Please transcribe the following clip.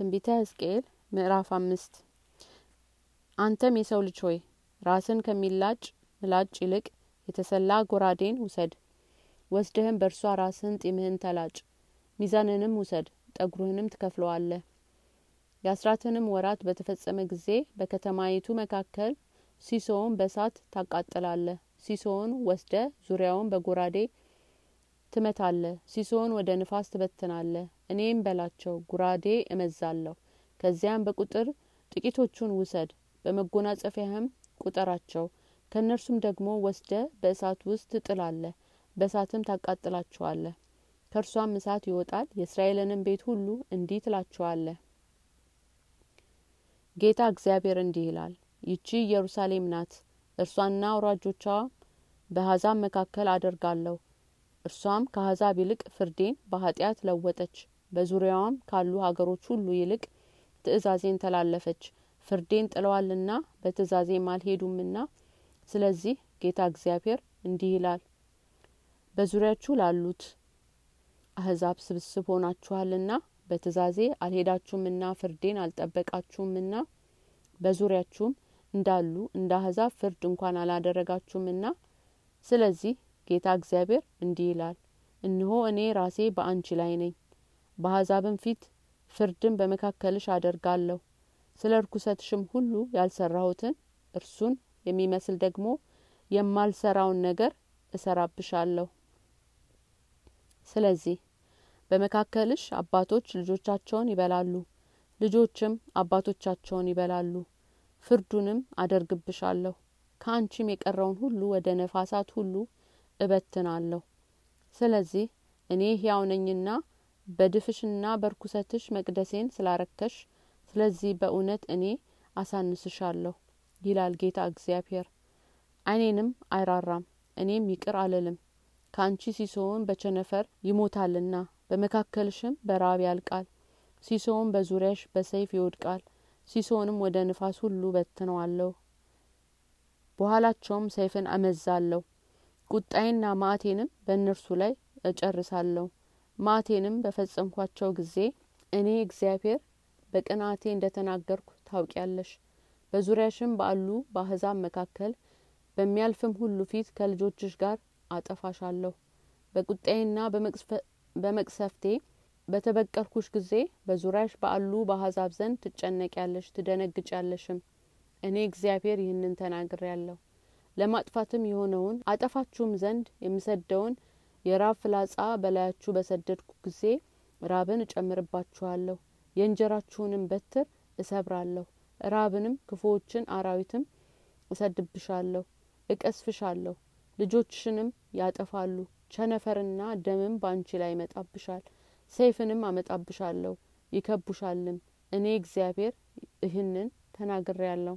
ትንቢተ ሕዝቅኤል ምዕራፍ አምስት። አንተም የሰው ልጅ ሆይ ራስን ከሚላጭ ምላጭ ይልቅ የተሰላ ጎራዴን ውሰድ። ወስደህም በእርሷ ራስህን ጢምህን ተላጭ ሚዛንንም ውሰድ ጠጉርህንም ትከፍለዋለህ። የአስራትንም ወራት በተፈጸመ ጊዜ በከተማይቱ መካከል ሲሶውን በሳት ታቃጥላለህ። ሲሶውን ወስደ ዙሪያውን በጎራዴ ትመታለህ። ሲሶውን ወደ ንፋስ ትበትናለህ እኔም በላቸው ጉራዴ እመዛለሁ። ከዚያም በቁጥር ጥቂቶቹን ውሰድ በመጎናጸፊያህም ቁጠራቸው። ከእነርሱም ደግሞ ወስደ በእሳት ውስጥ ትጥላለህ በእሳትም ታቃጥላቸዋለህ። ከእርሷም እሳት ይወጣል የእስራኤልንም ቤት ሁሉ እንዲህ ትላቸዋለህ። ጌታ እግዚአብሔር እንዲህ ይላል ይቺ ኢየሩሳሌም ናት። እርሷና አውራጆቿ በአሕዛብ መካከል አደርጋለሁ። እርሷም ከአሕዛብ ይልቅ ፍርዴን በኃጢአት ለወጠች በዙሪያዋም ካሉ ሀገሮች ሁሉ ይልቅ ትእዛዜን ተላለፈች። ፍርዴን ጥለዋልና በትእዛዜም አልሄዱምና ስለዚህ ጌታ እግዚአብሔር እንዲህ ይላል በዙሪያችሁ ላሉት አህዛብ ስብስብ ሆናችኋልና በትእዛዜ አልሄዳችሁምና ፍርዴን አልጠበቃችሁምና በዙሪያችሁም እንዳሉ እንደ አህዛብ ፍርድ እንኳን አላደረጋችሁምና ስለዚህ ጌታ እግዚአብሔር እንዲህ ይላል እነሆ እኔ ራሴ በአንቺ ላይ ነኝ በአሕዛብም ፊት ፍርድን በመካከልሽ አደርጋለሁ። ስለ እርኩሰትሽም ሁሉ ያልሰራሁትን እርሱን የሚመስል ደግሞ የማልሰራውን ነገር እሰራብሻለሁ። ስለዚህ በመካከልሽ አባቶች ልጆቻቸውን ይበላሉ ልጆችም አባቶቻቸውን ይበላሉ። ፍርዱንም አደርግብሻለሁ። ከአንቺም የቀረውን ሁሉ ወደ ነፋሳት ሁሉ እበትናለሁ። ስለዚህ እኔ ሕያው ነኝና በድፍሽና በርኩሰትሽ መቅደሴን ስላረከሽ ስለዚህ በእውነት እኔ አሳንስሻለሁ ይላል ጌታ እግዚአብሔር። አይኔንም አይራራም እኔም ይቅር አልልም። ከአንቺ ሲሶውን በቸነፈር ይሞታልና በመካከልሽም በራብ ያልቃል። ሲሶውን በዙሪያሽ በሰይፍ ይወድቃል ሲሶውንም ወደ ንፋስ ሁሉ በትነዋለሁ። በኋላቸውም ሰይፍን አመዛለሁ ቁጣዬና ማዕቴንም በእነርሱ ላይ እጨርሳለሁ ማዕቴንም በፈጸምኳቸው ጊዜ እኔ እግዚአብሔር በቅንአቴ እንደ ተናገርኩ ታውቂያለሽ። በዙሪያሽም ባሉ በአህዛብ መካከል በሚያልፍም ሁሉ ፊት ከልጆችሽ ጋር አጠፋሻለሁ። በቁጣዬና በመቅሰፍቴ በተበቀልኩሽ ጊዜ በዙሪያሽ ባሉ በአህዛብ ዘንድ ትጨነቂያለሽ ትደነግጫለሽም። እኔ እግዚአብሔር ይህንን ተናግሬ ያለሁ ለማጥፋትም የሆነውን አጠፋችሁም ዘንድ የምሰደውን የራብ ፍላጻ በላያችሁ በሰደድኩ ጊዜ ራብን እጨምርባችኋለሁ። የእንጀራችሁንም በትር እሰብራለሁ። ራብንም ክፉዎችን አራዊትም እሰድብሻለሁ እቀስፍሻለሁ። ልጆችሽንም ያጠፋሉ። ቸነፈርና ደምም በአንቺ ላይ ይመጣብሻል። ሰይፍንም አመጣብሻለሁ ይከቡሻልም። እኔ እግዚአብሔር ይህንን ተናግሬ ያለሁ